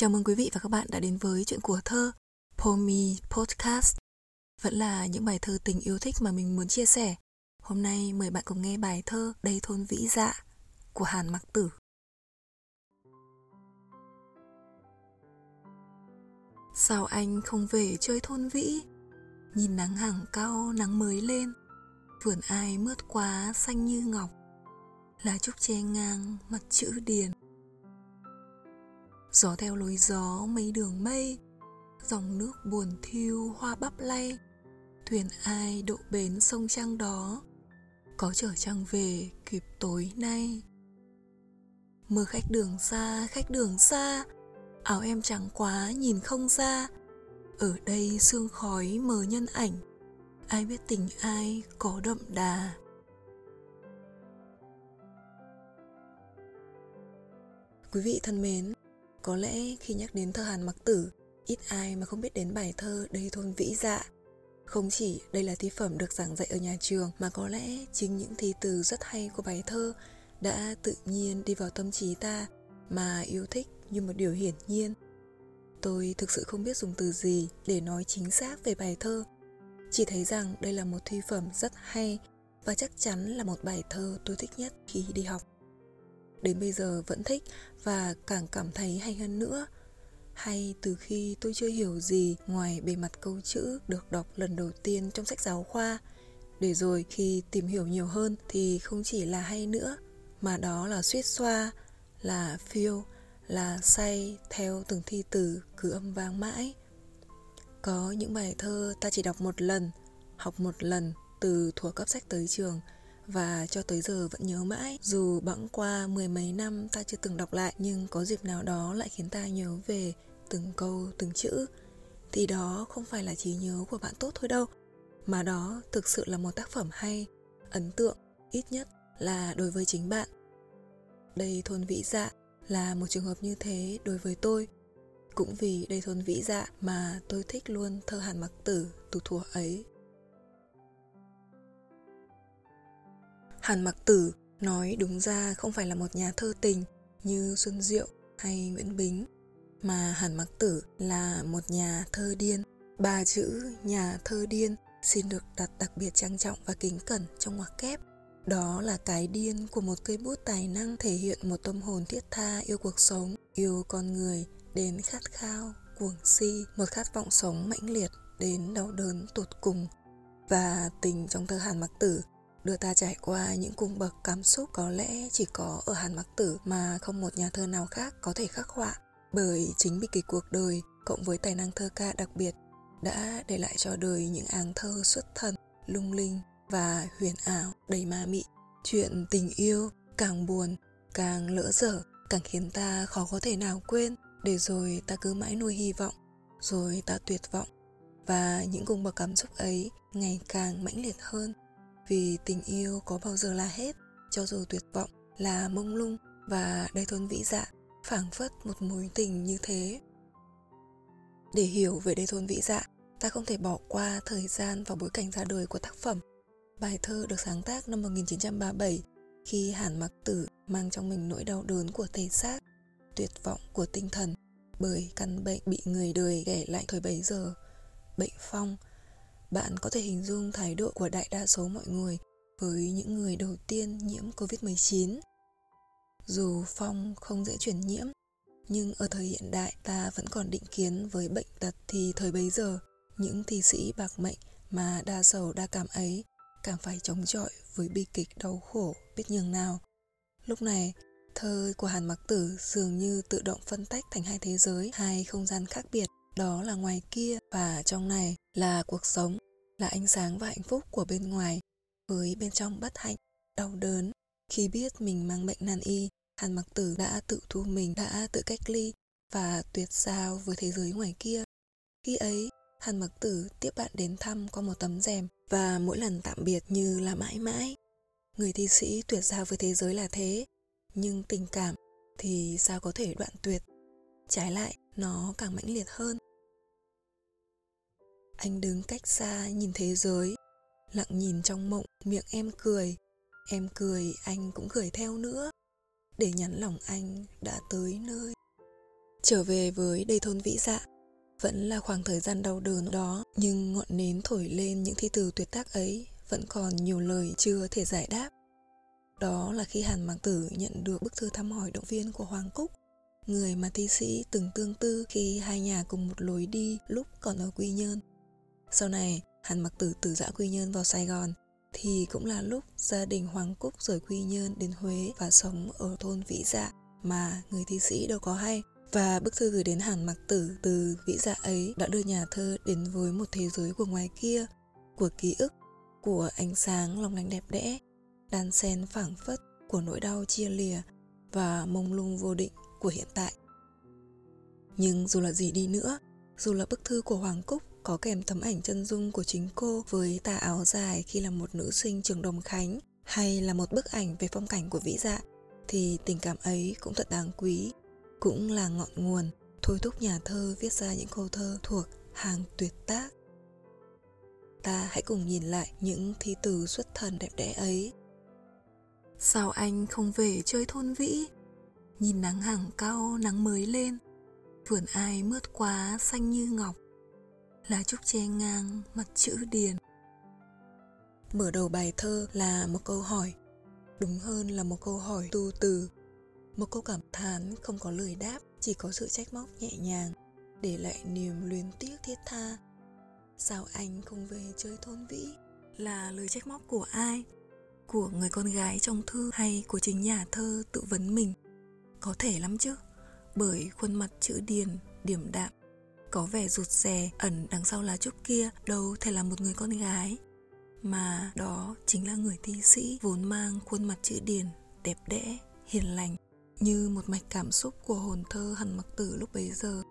Chào mừng quý vị và các bạn đã đến với chuyện của thơ Pomi Podcast. Vẫn là những bài thơ tình yêu thích mà mình muốn chia sẻ. Hôm nay mời bạn cùng nghe bài thơ Đầy thôn vĩ dạ của Hàn Mặc Tử. Sao anh không về chơi thôn vĩ? Nhìn nắng hàng cao, nắng mới lên. Vườn ai mướt quá, xanh như ngọc. Lá trúc che ngang, mặt chữ điền Gió theo lối gió mấy đường mây Dòng nước buồn thiêu hoa bắp lay. Thuyền ai độ bến sông trăng đó Có chở trăng về kịp tối nay. Mơ khách đường xa, khách đường xa Áo em trắng quá nhìn không ra Ở đây sương khói mờ nhân ảnh Ai biết tình ai có đậm đà. Quý vị thân mến, có lẽ khi nhắc đến thơ Hàn Mặc Tử, ít ai mà không biết đến bài thơ Đây thôn vĩ dạ. Không chỉ đây là thi phẩm được giảng dạy ở nhà trường mà có lẽ chính những thi từ rất hay của bài thơ đã tự nhiên đi vào tâm trí ta mà yêu thích như một điều hiển nhiên. Tôi thực sự không biết dùng từ gì để nói chính xác về bài thơ. Chỉ thấy rằng đây là một thi phẩm rất hay và chắc chắn là một bài thơ tôi thích nhất khi đi học đến bây giờ vẫn thích và càng cảm thấy hay hơn nữa. Hay từ khi tôi chưa hiểu gì ngoài bề mặt câu chữ được đọc lần đầu tiên trong sách giáo khoa, để rồi khi tìm hiểu nhiều hơn thì không chỉ là hay nữa, mà đó là suýt xoa, là phiêu, là say theo từng thi từ cứ âm vang mãi. Có những bài thơ ta chỉ đọc một lần, học một lần từ thuở cấp sách tới trường và cho tới giờ vẫn nhớ mãi, dù bẵng qua mười mấy năm ta chưa từng đọc lại, nhưng có dịp nào đó lại khiến ta nhớ về từng câu, từng chữ. Thì đó không phải là trí nhớ của bạn tốt thôi đâu, mà đó thực sự là một tác phẩm hay, ấn tượng ít nhất là đối với chính bạn. Đây thôn vĩ dạ là một trường hợp như thế đối với tôi. Cũng vì đây thôn vĩ dạ mà tôi thích luôn thơ hàn mặc tử từ thuở ấy. Hàn Mặc Tử nói đúng ra không phải là một nhà thơ tình như Xuân Diệu hay Nguyễn Bính, mà Hàn Mặc Tử là một nhà thơ điên. Ba chữ nhà thơ điên xin được đặt đặc biệt trang trọng và kính cẩn trong ngoặc kép. Đó là cái điên của một cây bút tài năng thể hiện một tâm hồn thiết tha yêu cuộc sống, yêu con người đến khát khao, cuồng si, một khát vọng sống mãnh liệt đến đau đớn tột cùng. Và tình trong thơ Hàn Mặc Tử đưa ta trải qua những cung bậc cảm xúc có lẽ chỉ có ở Hàn Mặc Tử mà không một nhà thơ nào khác có thể khắc họa. Bởi chính bi kịch cuộc đời cộng với tài năng thơ ca đặc biệt đã để lại cho đời những áng thơ xuất thần, lung linh và huyền ảo đầy ma mị. Chuyện tình yêu càng buồn, càng lỡ dở, càng khiến ta khó có thể nào quên, để rồi ta cứ mãi nuôi hy vọng, rồi ta tuyệt vọng. Và những cung bậc cảm xúc ấy ngày càng mãnh liệt hơn vì tình yêu có bao giờ là hết, cho dù tuyệt vọng là mông lung và đầy thôn vĩ dạ phảng phất một mối tình như thế. Để hiểu về đây thôn vĩ dạ ta không thể bỏ qua thời gian và bối cảnh ra đời của tác phẩm. Bài thơ được sáng tác năm 1937 khi Hàn Mặc Tử mang trong mình nỗi đau đớn của thể xác, tuyệt vọng của tinh thần bởi căn bệnh bị người đời ghẻ lạnh thời bấy giờ. Bệnh phong bạn có thể hình dung thái độ của đại đa số mọi người với những người đầu tiên nhiễm Covid-19. Dù phong không dễ chuyển nhiễm, nhưng ở thời hiện đại ta vẫn còn định kiến với bệnh tật thì thời bấy giờ, những thi sĩ bạc mệnh mà đa sầu đa cảm ấy càng phải chống chọi với bi kịch đau khổ biết nhường nào. Lúc này, thơ của Hàn Mặc Tử dường như tự động phân tách thành hai thế giới, hai không gian khác biệt đó là ngoài kia và trong này là cuộc sống, là ánh sáng và hạnh phúc của bên ngoài. Với bên trong bất hạnh, đau đớn, khi biết mình mang bệnh nan y, hàn mặc tử đã tự thu mình, đã tự cách ly và tuyệt sao với thế giới ngoài kia. Khi ấy, hàn mặc tử tiếp bạn đến thăm qua một tấm rèm và mỗi lần tạm biệt như là mãi mãi. Người thi sĩ tuyệt giao với thế giới là thế, nhưng tình cảm thì sao có thể đoạn tuyệt? Trái lại nó càng mãnh liệt hơn. Anh đứng cách xa nhìn thế giới lặng nhìn trong mộng miệng em cười. Em cười anh cũng cười theo nữa. Để nhắn lòng anh đã tới nơi. Trở về với đầy thôn vĩ dạ, vẫn là khoảng thời gian đau đớn đó, nhưng ngọn nến thổi lên những thi từ tuyệt tác ấy vẫn còn nhiều lời chưa thể giải đáp. Đó là khi Hàn Mạc Tử nhận được bức thư thăm hỏi động viên của Hoàng Cúc, người mà thi sĩ từng tương tư khi hai nhà cùng một lối đi lúc còn ở Quy Nhơn. Sau này, Hàn Mặc Tử từ giã Quy Nhơn vào Sài Gòn thì cũng là lúc gia đình Hoàng Cúc rời Quy Nhơn đến Huế và sống ở thôn Vĩ Dạ mà người thi sĩ đâu có hay. Và bức thư gửi đến Hàn Mặc Tử từ Vĩ Dạ ấy đã đưa nhà thơ đến với một thế giới của ngoài kia, của ký ức, của ánh sáng long lanh đẹp đẽ, đan sen phảng phất của nỗi đau chia lìa và mông lung vô định của hiện tại. Nhưng dù là gì đi nữa, dù là bức thư của Hoàng Cúc có kèm tấm ảnh chân dung của chính cô với tà áo dài khi là một nữ sinh trường Đồng Khánh hay là một bức ảnh về phong cảnh của vĩ dạ thì tình cảm ấy cũng thật đáng quý, cũng là ngọn nguồn thôi thúc nhà thơ viết ra những câu thơ thuộc hàng tuyệt tác. Ta hãy cùng nhìn lại những thi từ xuất thần đẹp đẽ ấy. Sao anh không về chơi thôn vĩ? Nhìn nắng hàng cao, nắng mới lên, vườn ai mướt quá xanh như ngọc. Lá trúc che ngang mặt chữ điền. Mở đầu bài thơ là một câu hỏi. Đúng hơn là một câu hỏi tu từ. Một câu cảm thán không có lời đáp chỉ có sự trách móc nhẹ nhàng để lại niềm luyến tiếc thiết tha. Sao anh không về chơi thôn vĩ? Là lời trách móc của ai? Của người con gái trong thư hay của chính nhà thơ tự vấn mình? Có thể lắm chứ. Bởi khuôn mặt chữ điền điểm đạm, có vẻ rụt rè, ẩn đằng sau lá trúc kia, đâu thể là một người con gái. Mà đó chính là người thi sĩ vốn mang khuôn mặt chữ điền, đẹp đẽ, hiền lành, như một mạch cảm xúc của hồn thơ hằn mặc tử lúc bấy giờ.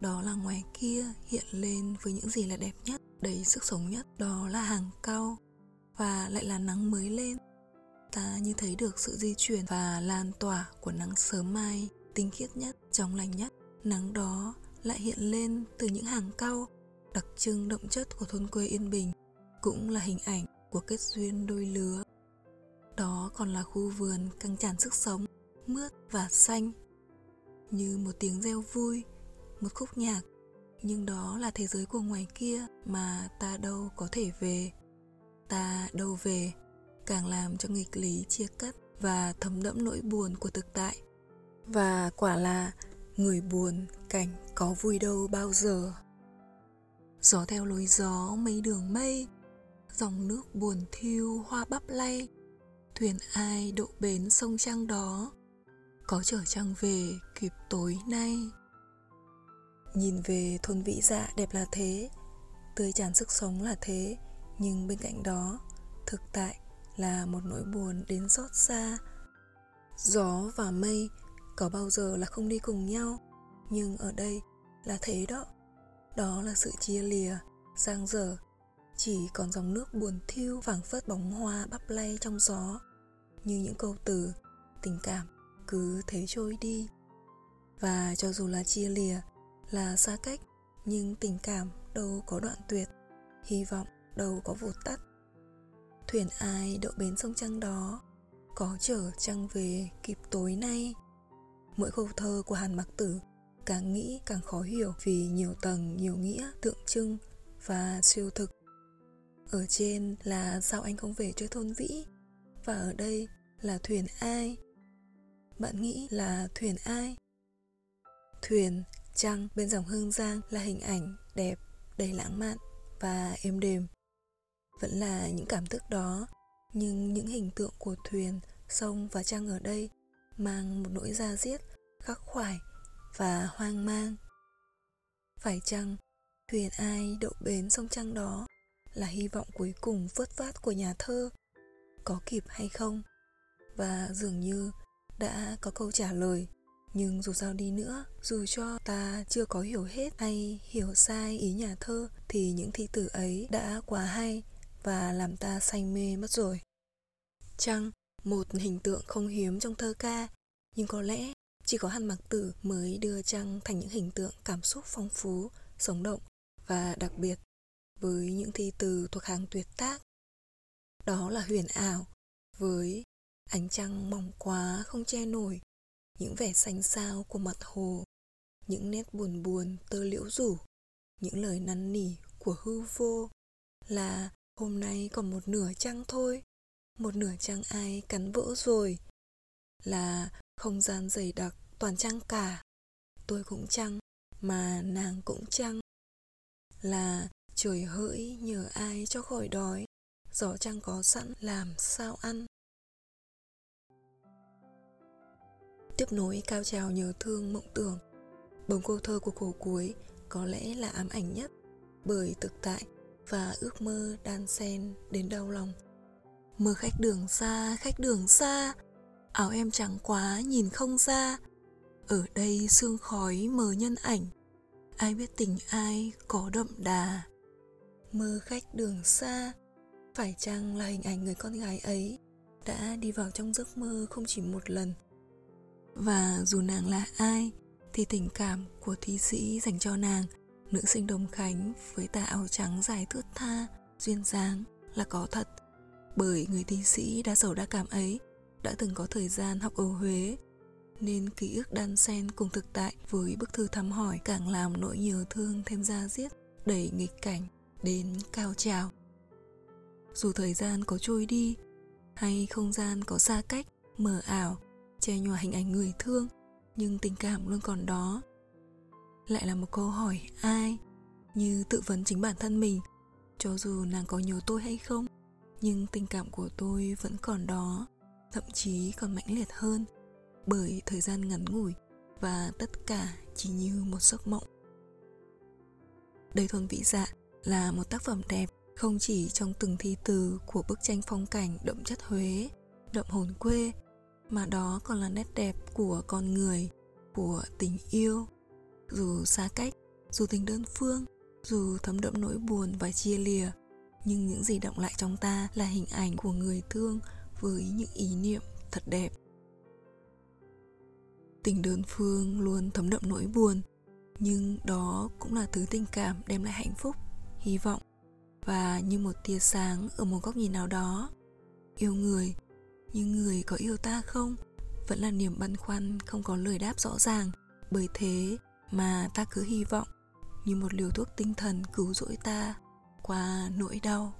Đó là ngoài kia hiện lên với những gì là đẹp nhất, đầy sức sống nhất. Đó là hàng cao và lại là nắng mới lên ta như thấy được sự di chuyển và lan tỏa của nắng sớm mai tinh khiết nhất trong lành nhất nắng đó lại hiện lên từ những hàng cau đặc trưng đậm chất của thôn quê Yên Bình cũng là hình ảnh của kết duyên đôi lứa. Đó còn là khu vườn căng tràn sức sống, mướt và xanh. Như một tiếng reo vui, một khúc nhạc, nhưng đó là thế giới của ngoài kia mà ta đâu có thể về. Ta đâu về, càng làm cho nghịch lý chia cắt và thấm đẫm nỗi buồn của thực tại. Và quả là, người buồn cảnh có vui đâu bao giờ gió theo lối gió, mây đường mây, dòng nước buồn thiêu, hoa bắp lay, thuyền ai độ bến sông trăng đó, có chở trăng về kịp tối nay nhìn về thôn vĩ dạ đẹp là thế, tươi tràn sức sống là thế, nhưng bên cạnh đó, thực tại là một nỗi buồn đến xót xa. Gió và mây có bao giờ là không đi cùng nhau, nhưng ở đây là thế đó. Đó là sự chia lìa, sang dở. Chỉ còn dòng nước buồn thiêu phảng phất bóng hoa bắp lay trong gió. Như những câu từ, tình cảm cứ thế trôi đi. Và cho dù là chia lìa, là xa cách, nhưng tình cảm đâu có đoạn tuyệt. Hy vọng đâu có vụt tắt thuyền ai đậu bến sông trăng đó, có chở trăng về kịp tối nay. Mỗi câu thơ của hàn mặc tử càng nghĩ càng khó hiểu vì nhiều tầng, nhiều nghĩa, tượng trưng và siêu thực. Ở trên là sao anh không về chơi thôn vĩ và ở đây là thuyền ai. Bạn nghĩ là thuyền ai? Thuyền trăng bên dòng hương giang là hình ảnh đẹp, đầy lãng mạn và êm đềm vẫn là những cảm thức đó. Nhưng những hình tượng của thuyền, sông và trăng ở đây mang một nỗi da diết, khắc khoải và hoang mang. Phải chăng thuyền ai đậu bến sông trăng đó là hy vọng cuối cùng vớt vát của nhà thơ có kịp hay không? Và dường như đã có câu trả lời, nhưng dù sao đi nữa, dù cho ta chưa có hiểu hết hay hiểu sai ý nhà thơ, thì những thi tử ấy đã quá hay và làm ta say mê mất rồi trăng một hình tượng không hiếm trong thơ ca nhưng có lẽ chỉ có Hàn Mặc Tử mới đưa Trăng thành những hình tượng cảm xúc phong phú, sống động và đặc biệt với những thi từ thuộc hàng tuyệt tác. Đó là huyền ảo với ánh trăng mỏng quá không che nổi những vẻ xanh xao của mặt hồ, những nét buồn buồn tơ liễu rủ những lời năn nỉ của hư vô là hôm nay còn một nửa trăng thôi? Một nửa trăng ai cắn vỡ rồi? Là không gian dày đặc toàn trăng cả? Tôi cũng trăng mà nàng cũng trăng là trời hỡi nhờ ai cho khỏi đói? Gió trăng có sẵn làm sao ăn? Tiếp nối cao trào nhớ thương mộng tưởng. Bồng câu thơ của cổ cuối có lẽ là ám ảnh nhất. Bởi thực tại và ước mơ đan xen đến đau lòng. Mơ khách đường xa, khách đường xa. Áo em trắng quá, nhìn không ra ở đây sương khói mờ nhân ảnh. Ai biết tình ai có đậm đà. Mơ khách đường xa. Phải chăng là hình ảnh người con gái ấy đã đi vào trong giấc mơ không chỉ một lần? Và dù nàng là ai, thì tình cảm của thi sĩ dành cho nàng nữ sinh đồng khánh với tà áo trắng dài thướt tha, duyên dáng là có thật. Bởi người thi sĩ đã giàu đa cảm ấy đã từng có thời gian học ở huế, nên ký ức đan xen cùng thực tại với bức thư thăm hỏi càng làm nỗi nhớ thương thêm ra diết đẩy nghịch cảnh đến cao trào. Dù thời gian có trôi đi hay không gian có xa cách, mờ ảo, che nhòa hình ảnh người thương, nhưng tình cảm luôn còn đó lại là một câu hỏi ai như tự vấn chính bản thân mình cho dù nàng có nhớ tôi hay không nhưng tình cảm của tôi vẫn còn đó thậm chí còn mãnh liệt hơn bởi thời gian ngắn ngủi và tất cả chỉ như một giấc mộng đầy thuần vĩ dạ là một tác phẩm đẹp không chỉ trong từng thi từ của bức tranh phong cảnh đậm chất Huế, đậm hồn quê, mà đó còn là nét đẹp của con người, của tình yêu. Dù xa cách, dù tình đơn phương, dù thấm đẫm nỗi buồn và chia lìa, nhưng những gì động lại trong ta là hình ảnh của người thương với những ý niệm thật đẹp. Tình đơn phương luôn thấm đậm nỗi buồn, nhưng đó cũng là thứ tình cảm đem lại hạnh phúc, hy vọng và như một tia sáng ở một góc nhìn nào đó yêu người nhưng người có yêu ta không vẫn là niềm băn khoăn không có lời đáp rõ ràng bởi thế mà ta cứ hy vọng như một liều thuốc tinh thần cứu rỗi ta qua nỗi đau.